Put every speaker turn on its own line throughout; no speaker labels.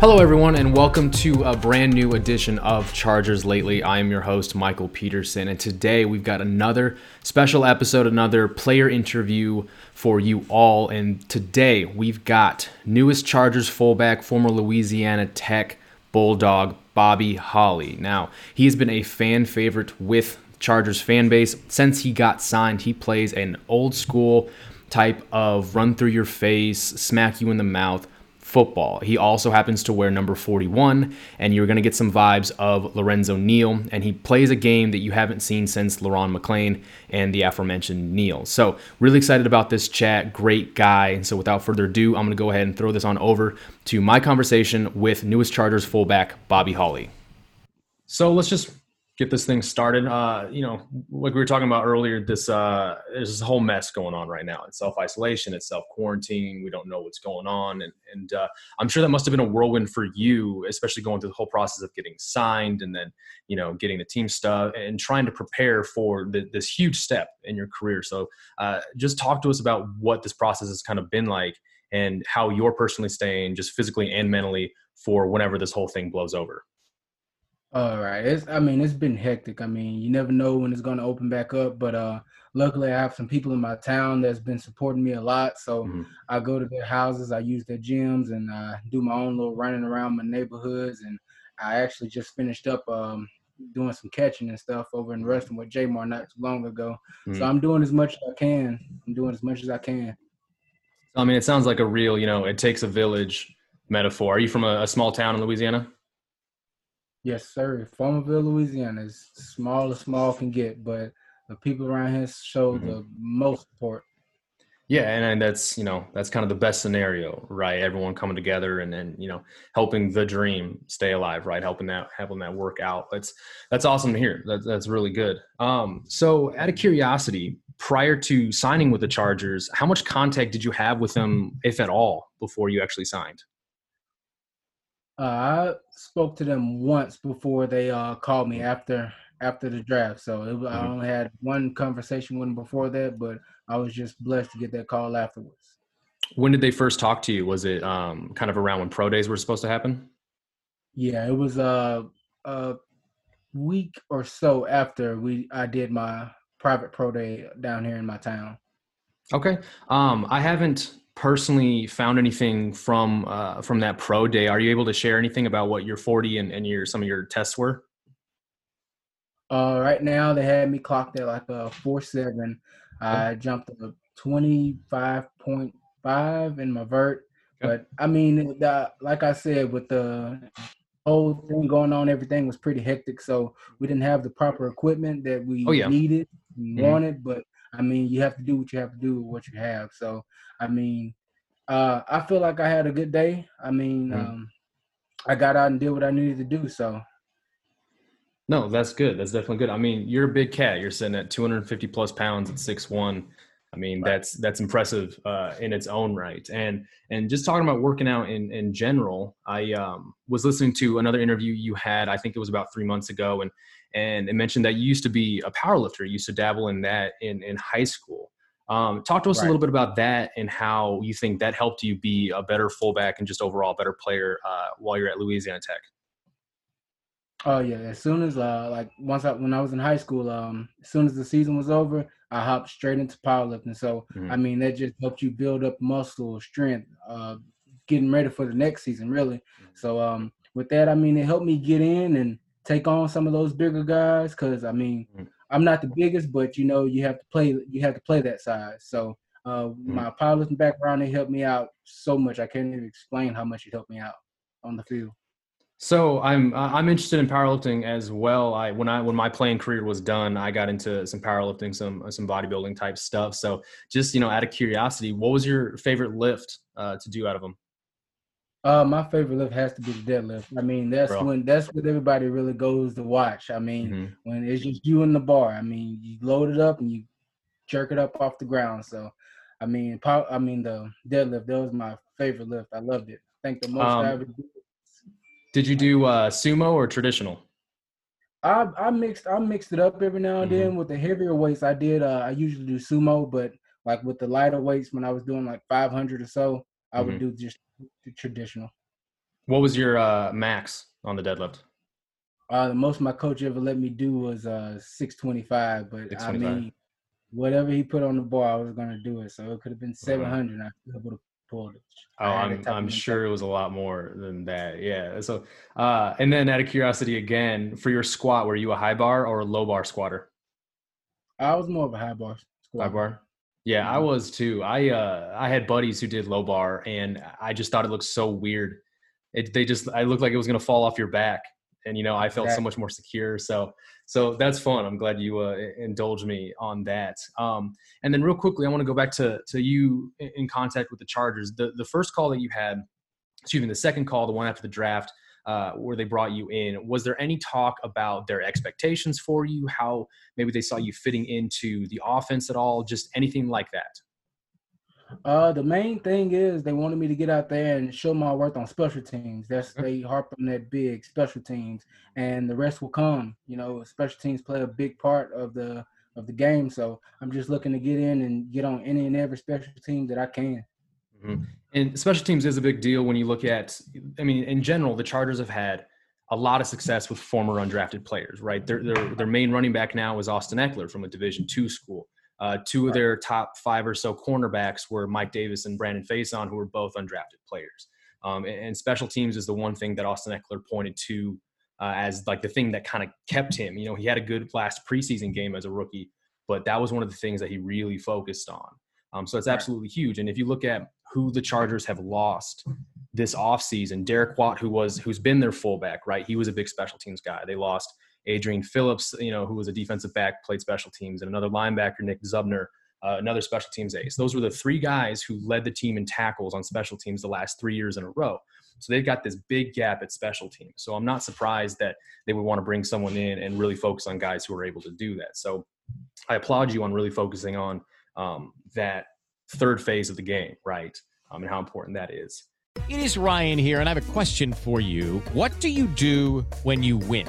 Hello, everyone, and welcome to a brand new edition of Chargers Lately. I am your host, Michael Peterson, and today we've got another special episode, another player interview for you all. And today we've got newest Chargers fullback, former Louisiana Tech Bulldog, Bobby Holly. Now, he has been a fan favorite with Chargers fan base since he got signed. He plays an old school type of run through your face, smack you in the mouth football. He also happens to wear number 41, and you're going to get some vibes of Lorenzo Neal, and he plays a game that you haven't seen since Le'Ron McClain and the aforementioned Neal. So, really excited about this chat. Great guy. And so, without further ado, I'm going to go ahead and throw this on over to my conversation with newest Chargers fullback Bobby Holly. So, let's just get this thing started. Uh, you know, like we were talking about earlier, this uh, there's this whole mess going on right now. It's self isolation, it's self quarantine. We don't know what's going on, and and uh, I'm sure that must have been a whirlwind for you, especially going through the whole process of getting signed and then you know getting the team stuff and trying to prepare for the, this huge step in your career. So, uh, just talk to us about what this process has kind of been like and how you're personally staying, just physically and mentally, for whenever this whole thing blows over.
All right. It's I mean, it's been hectic. I mean, you never know when it's gonna open back up, but uh luckily I have some people in my town that's been supporting me a lot. So mm-hmm. I go to their houses, I use their gyms and I do my own little running around my neighborhoods and I actually just finished up um doing some catching and stuff over in Ruston with J'Mar not too long ago. Mm-hmm. So I'm doing as much as I can. I'm doing as much as I can.
I mean, it sounds like a real, you know, it takes a village metaphor. Are you from a, a small town in Louisiana?
Yes, sir. Farmerville, Louisiana is small as small can get, but the people around here show mm-hmm. the most support.
Yeah, and, and that's you know that's kind of the best scenario, right? Everyone coming together and then you know helping the dream stay alive, right? Helping that helping that work out. That's that's awesome to hear. That, that's really good. Um, so, out of curiosity, prior to signing with the Chargers, how much contact did you have with them, if at all, before you actually signed?
Uh, I spoke to them once before they uh, called me after after the draft. So it, mm-hmm. I only had one conversation with them before that, but I was just blessed to get that call afterwards.
When did they first talk to you? Was it um, kind of around when pro days were supposed to happen?
Yeah, it was uh, a week or so after we I did my private pro day down here in my town.
Okay. Um, I haven't personally found anything from uh, from that pro day. Are you able to share anything about what your 40 and, and your some of your tests were?
Uh, right now they had me clocked at like a four seven. I jumped a twenty five point five in my vert, but I mean, the, like I said, with the whole thing going on, everything was pretty hectic. So we didn't have the proper equipment that we oh, yeah. needed, and mm-hmm. wanted. But I mean, you have to do what you have to do with what you have. So I mean, uh, I feel like I had a good day. I mean, mm-hmm. um, I got out and did what I needed to do. So.
No, that's good. That's definitely good. I mean, you're a big cat. You're sitting at 250 plus pounds at six one. I mean, right. that's that's impressive uh, in its own right. And and just talking about working out in in general, I um, was listening to another interview you had. I think it was about three months ago, and and it mentioned that you used to be a power lifter. You used to dabble in that in in high school. Um, talk to us right. a little bit about that and how you think that helped you be a better fullback and just overall better player uh, while you're at Louisiana Tech.
Oh yeah, as soon as uh like once I when I was in high school, um as soon as the season was over, I hopped straight into powerlifting. So mm-hmm. I mean that just helped you build up muscle, strength, uh getting ready for the next season, really. Mm-hmm. So um with that, I mean it helped me get in and take on some of those bigger guys because I mean mm-hmm. I'm not the biggest, but you know you have to play you have to play that size. So uh mm-hmm. my powerlifting background it helped me out so much. I can't even explain how much it helped me out on the field.
So I'm I'm interested in powerlifting as well. I when I when my playing career was done, I got into some powerlifting, some some bodybuilding type stuff. So just you know, out of curiosity, what was your favorite lift uh, to do out of them?
Uh, my favorite lift has to be the deadlift. I mean, that's Bro. when that's what everybody really goes to watch. I mean, mm-hmm. when it's just you and the bar. I mean, you load it up and you jerk it up off the ground. So, I mean, I mean the deadlift. That was my favorite lift. I loved it. I think the most um, I ever did
did you do uh, sumo or traditional?
I I mixed I mixed it up every now and mm-hmm. then with the heavier weights. I did uh, I usually do sumo, but like with the lighter weights, when I was doing like 500 or so, I mm-hmm. would do just traditional.
What was your uh, max on the deadlift?
Uh, the most my coach ever let me do was uh 625, but 625. I mean, whatever he put on the bar, I was gonna do it. So it could have been 700. I would have pulled it.
Oh, I'm I'm sure it was a lot more than that. Yeah. So, uh, and then out of curiosity, again, for your squat, were you a high bar or a low bar squatter?
I was more of a high bar.
Squatter. High bar. Yeah, mm-hmm. I was too. I uh, I had buddies who did low bar, and I just thought it looked so weird. It they just I looked like it was gonna fall off your back, and you know I felt so much more secure. So so that's fun. I'm glad you uh, indulged me on that. Um, and then real quickly, I want to go back to to you in contact with the Chargers. The the first call that you had, excuse me, the second call, the one after the draft. Uh, where they brought you in. Was there any talk about their expectations for you? How maybe they saw you fitting into the offense at all? Just anything like that?
Uh, the main thing is they wanted me to get out there and show my worth on special teams. That's they harp on that big special teams, and the rest will come. You know, special teams play a big part of the of the game. So I'm just looking to get in and get on any and every special team that I can.
Mm-hmm. And special teams is a big deal when you look at. I mean, in general, the Chargers have had a lot of success with former undrafted players. Right, their their their main running back now is Austin Ekeler from a Division two school. Uh, two of their top five or so cornerbacks were Mike Davis and Brandon Facyson, who were both undrafted players. Um, and, and, special teams is the one thing that Austin Ekeler pointed to uh, as like the thing that kind of kept him. You know, he had a good last preseason game as a rookie, but that was one of the things that he really focused on. Um, so it's absolutely huge. And if you look at who the Chargers have lost this offseason, Derek Watt, who was who's been their fullback, right? He was a big special teams guy. They lost Adrian Phillips, you know, who was a defensive back, played special teams, and another linebacker, Nick Dzubnar, uh, another special teams ace. Those were the three guys who led the team in tackles on special teams the last three years in a row. So they've got this big gap at special teams. So I'm not surprised that they would want to bring someone in and really focus on guys who are able to do that. So I applaud you on really focusing on um, that third phase of the game, right? Um, and how important that is.
It is Ryan here, and I have a question for you. What do you do when you win?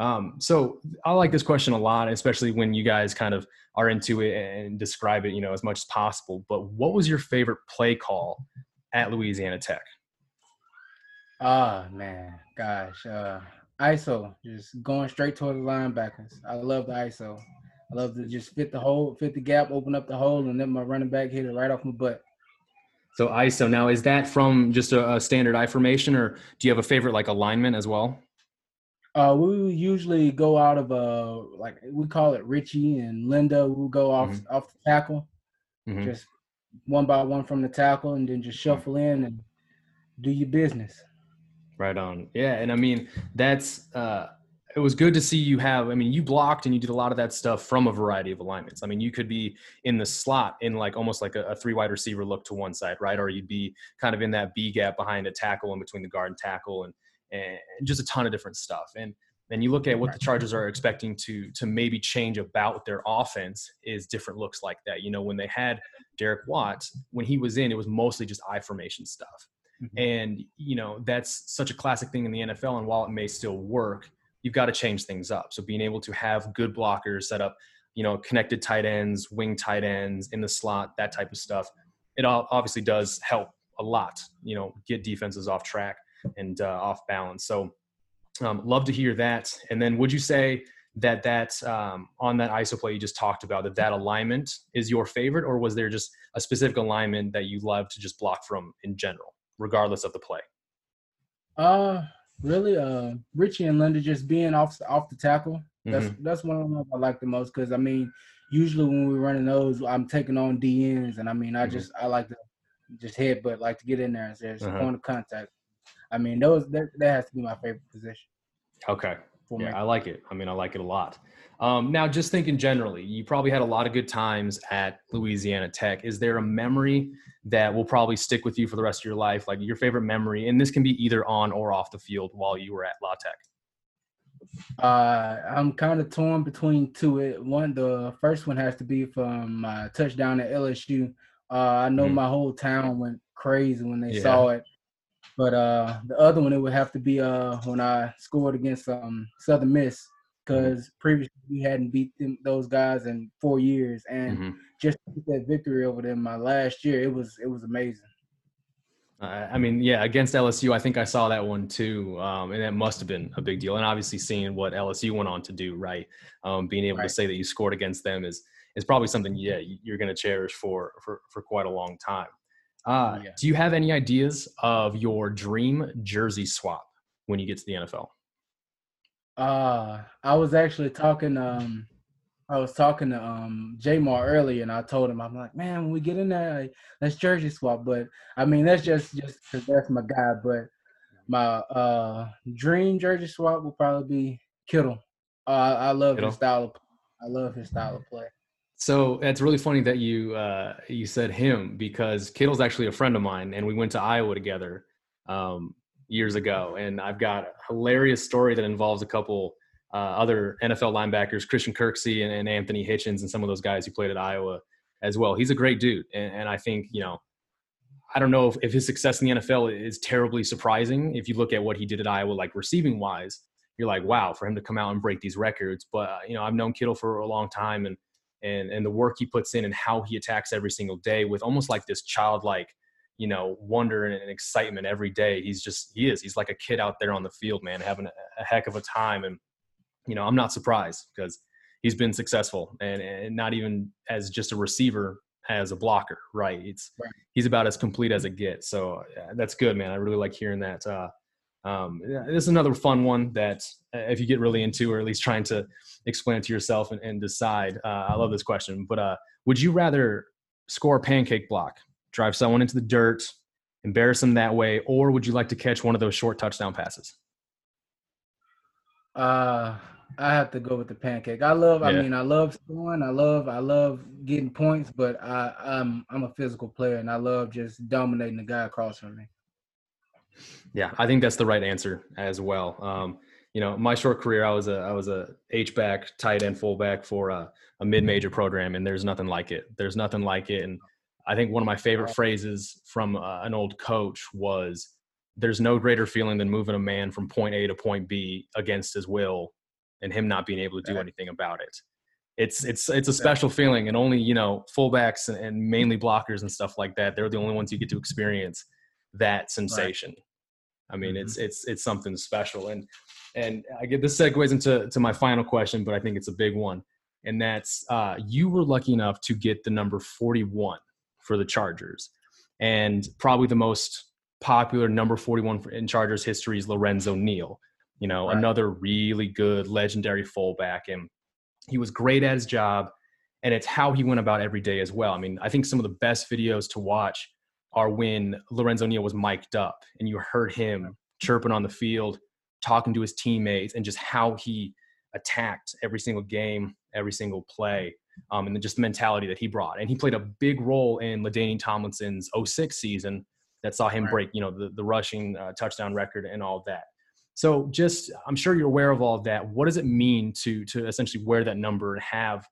Um, so I like this question a lot, especially when you guys kind of are into it and describe it, you know, as much as possible. But what was your favorite play call at Louisiana Tech?
Oh man, gosh, uh, ISO, just going straight toward the linebackers. I love the ISO. I love to just fit the hole, fit the gap, open up the hole, and then my running back hit it right off my butt.
So ISO. Now, is that from just a, a standard I formation, or do you have a favorite like alignment as well?
Uh, we usually go out of a like we call it Richie and Linda. We'll go off mm-hmm. off the tackle, mm-hmm. just one by one from the tackle, and then just mm-hmm. shuffle in and do your business.
Right on. Yeah, and I mean that's uh it was good to see you have i mean you blocked and you did a lot of that stuff from a variety of alignments i mean you could be in the slot in like almost like a, a, three wide receiver look to one side right or you'd be kind of in that b gap behind a tackle in between the guard and tackle and and just a ton of different stuff and and you look at what the chargers are expecting to to maybe change about their offense is different looks like that you know when they had derek watts when he was in it was mostly just i formation stuff mm-hmm. and you know that's such a classic thing in the nfl and while it may still work you've got to change things up. So being able to have good blockers set up, you know, connected tight ends, wing tight ends in the slot, that type of stuff, it all obviously does help a lot. You know, get defenses off track and uh, off balance. So um, love to hear that. And then would you say that that um, on that ISO play you just talked about that that alignment is your favorite, or was there just a specific alignment that you love to just block from in general, regardless of the play?
Uh, really uh Richie and Linda just being off off the tackle. That's mm-hmm. that's one of them I like the most because I mean usually when we're running those I'm taking on DNs and I mean I mm-hmm. just I like to just head but like to get in there and there's uh-huh. point of contact. I mean those that, that has to be my favorite position.
Okay. Yeah, I like it. I mean I like it a lot. Um, now, just thinking generally, you probably had a lot of good times at Louisiana Tech. Is there a memory that will probably stick with you for the rest of your life, like your favorite memory? And this can be either on or off the field while you were at La Tech.
Uh, I'm kind of torn between two. It one, the first one has to be from my touchdown at LSU. Uh, I know mm-hmm. my whole town went crazy when they yeah. saw it. But uh, the other one, it would have to be uh, when I scored against um, Southern Miss because previously we hadn't beat them, those guys in four years, and mm-hmm. just that victory over them my last year, it was it was amazing.
Uh, I mean, yeah, against LSU, I think I saw that one too, um, and that must have been a big deal. And obviously, seeing what LSU went on to do, right, um, being able right. to say that you scored against them is is probably something, yeah, you're going to cherish for for for quite a long time. Uh, yeah. Do you have any ideas of your dream jersey swap when you get to the NFL?
Uh, I was actually talking. Um, I was talking to um J'Mar earlier, and I told him I'm like, man, when we get in there, like, let's jersey swap. But I mean, that's just just because that's my guy. But my uh dream jersey swap will probably be Kittle. Uh, I love Kittle. his style. Of, I love his style of play.
So it's really funny that you uh, you said him because Kittle's actually a friend of mine, and we went to Iowa together. Um, years ago. And I've got a hilarious story that involves a couple uh, other NFL linebackers, Christian Kirksey and, and, Anthony Hitchens, and some of those guys who played at Iowa as well. He's a great dude. And, and I think, you know, I don't know if, if, his success in the NFL is terribly surprising. If you look at what he did at Iowa, like receiving wise, you're like, wow, for him to come out and break these records. But, uh, you know, I've known Kittle for a long time and, and, and the work he puts in and how he attacks every single day with almost like this childlike you know wonder and excitement every day. He's just he is. He's like a kid out there on the field man having a, heck of a time. And you know i'm not surprised because he's been successful and, and not even as just a receiver as a blocker right? It's right. he's about as complete as it gets. So yeah, that's good man. I really like hearing that uh, um, this is another fun one that uh, if you get really into or at least trying to explain it to yourself and, and decide uh, i love this question but uh, would you rather score a pancake block drive someone into the dirt, embarrass them that way, or would you like to catch one of those short touchdown passes?
Uh, I have to go with the pancake. I love. Yeah. I mean, I love scoring. I love. I love getting points, but I, I'm I'm a physical player, and I love just dominating the guy across from me.
Yeah, I think that's the right answer as well. Um, you know, my short career, I was a I was a H back, tight end, fullback for a, a mid major program, and there's nothing like it. There's nothing like it, and I think one of my favorite phrases from uh, an old coach was there's no greater feeling than moving a man from point A to point B against his will and him not being able to do anything about it. It's it's it's a special feeling and only, you know, fullbacks and mainly blockers and stuff like that, they're the only ones you get to experience that sensation. I mean, mm-hmm. it's it's it's something special. And and I get this segues into to my final question, but I think it's a big one, and that's uh, you were lucky enough to get the number 41 for the Chargers, and probably the most popular number 41 in Chargers history is Lorenzo Neal. You know, right. another really good legendary fullback, and he was great at his job, and it's how he went about every day as well. I mean, I think some of the best videos to watch are when Lorenzo Neal was mic'd up and you heard him chirping on the field, talking to his teammates, and just how he attacked every single game, every single play, um, and just the mentality that he brought. And he played a big role in LaDainian Tomlinson's 06 season that saw him break, you know, the, the rushing uh, touchdown record and all that. So just, I'm sure you're aware of all of that. What does it mean to to essentially wear that number and have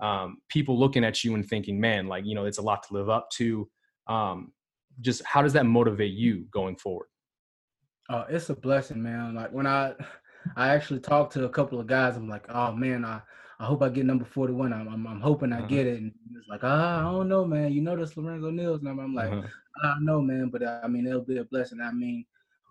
um, people looking at you and thinking, man, like you know, it's a lot to live up to um, just how does that motivate you going forward
uh, it's a blessing man like when i i actually talked to a couple of guys i'm like oh man i I hope I get number 41. I'm, I'm, I'm hoping I uh-huh. get it. And it's like, ah, I don't know, man. You know this Lorenzo Neal's number. I'm like, uh-huh. I don't know, man. But uh, I mean, it'll be a blessing. I mean,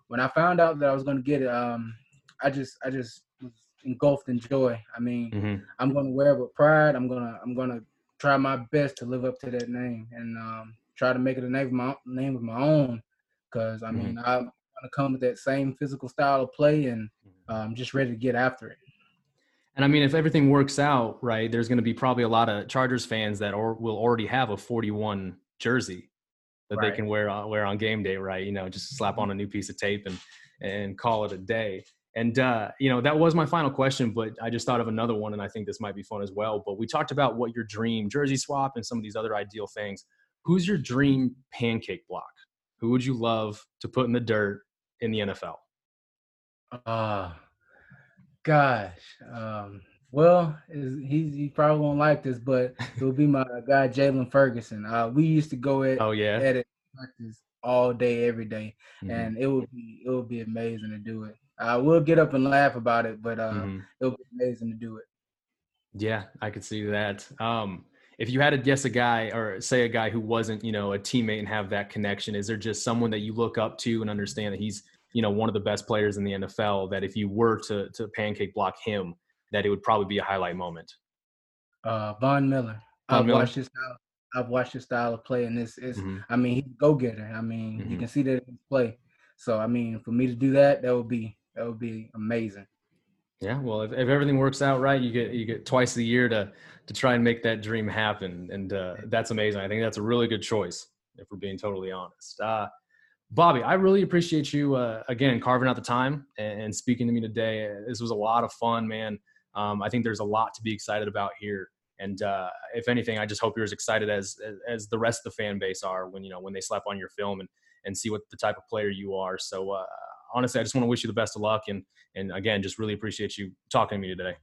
when I found out that I was going to get it, um, I just, I just was engulfed in joy. I mean, mm-hmm. I'm going to wear it with pride. I'm gonna, I'm gonna try my best to live up to that name. And um, try to make it a name of my name of my own. Because I mean, mm-hmm. I'm gonna come with that same physical style of play, and I'm um, just ready to get after it.
And I mean, if everything works out right, there's going to be probably a lot of Chargers fans that or, will already have a 41 jersey that right. they can wear on, wear on game day, right? You know, just slap on a new piece of tape and and call it a day. And uh, you know, that was my final question, but I just thought of another one, and I think this might be fun as well. But we talked about what your dream jersey swap and some of these other ideal things who's your dream pancake block? Who would you love to put in the dirt in the NFL?
Uh gosh. Um, well, he he probably won't like this, but it would be my guy Jaylon Ferguson. Uh, we used to go at
oh yeah
at it practice all day, every day, mm-hmm. and it would be it would be amazing to do it. I will get up and laugh about it, but uh, mm-hmm. it would be amazing to do it.
Yeah, I could see that. Um, if you had to guess a guy or say a guy who wasn't, you know, a teammate and have that connection, is there just someone that you look up to and understand that he's, you know, one of the best players in the NFL that if you were to to pancake block him, that it would probably be a highlight moment?
Uh, Von Miller. Von I've Miller? watched his style. I've watched his style of play, and this is. Mm-hmm. I mean, he's go getter. I mean, mm-hmm. you can see that in his play. So, I mean, for me to do that, that would be that would be amazing.
Yeah, well, if, if everything works out right, you get you get twice a year to to try and make that dream happen, and uh, that's amazing. I think that's a really good choice, if we're being totally honest. Uh, Bobby, I really appreciate you uh, again carving out the time and, and, speaking to me today. This was a lot of fun, man. Um, I think there's a lot to be excited about here, and uh, if anything, I just hope you're as excited as, as as the rest of the fan base are when you know when they slap on your film and and see what the type of player you are. So uh, honestly, I just want to wish you the best of luck. And and again, just really appreciate you talking to me today.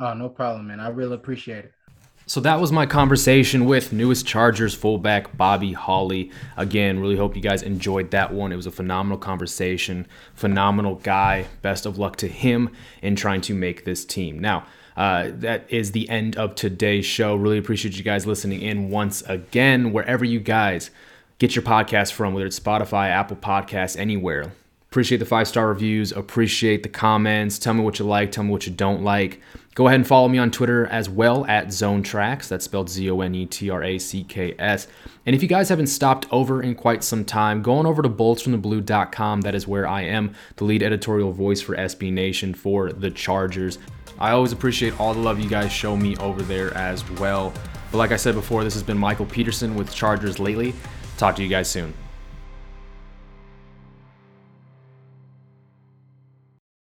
Oh, no problem, man. I really appreciate it.
So that was my conversation with newest Chargers fullback Bobby Holly. Again, really hope you guys enjoyed that one. It was a phenomenal conversation, phenomenal guy. Best of luck to him in trying to make this team. Now, uh, that is the end of today's show. Really appreciate you guys listening in once again, wherever you guys get your podcast from, whether it's Spotify, Apple Podcasts, anywhere. Appreciate the five star reviews. Appreciate the comments. Tell me what you like. Tell me what you don't like. Go ahead and follow me on Twitter as well at Zone Tracks. That's spelled Z O N E T R A C K S. And if you guys haven't stopped over in quite some time, going over to boltsfromtheblue.com, that is where I am the lead editorial voice for SB Nation for the Chargers. I always appreciate all the love you guys show me over there as well. But like I said before, this has been Michael Peterson with Chargers Lately. Talk to you guys soon.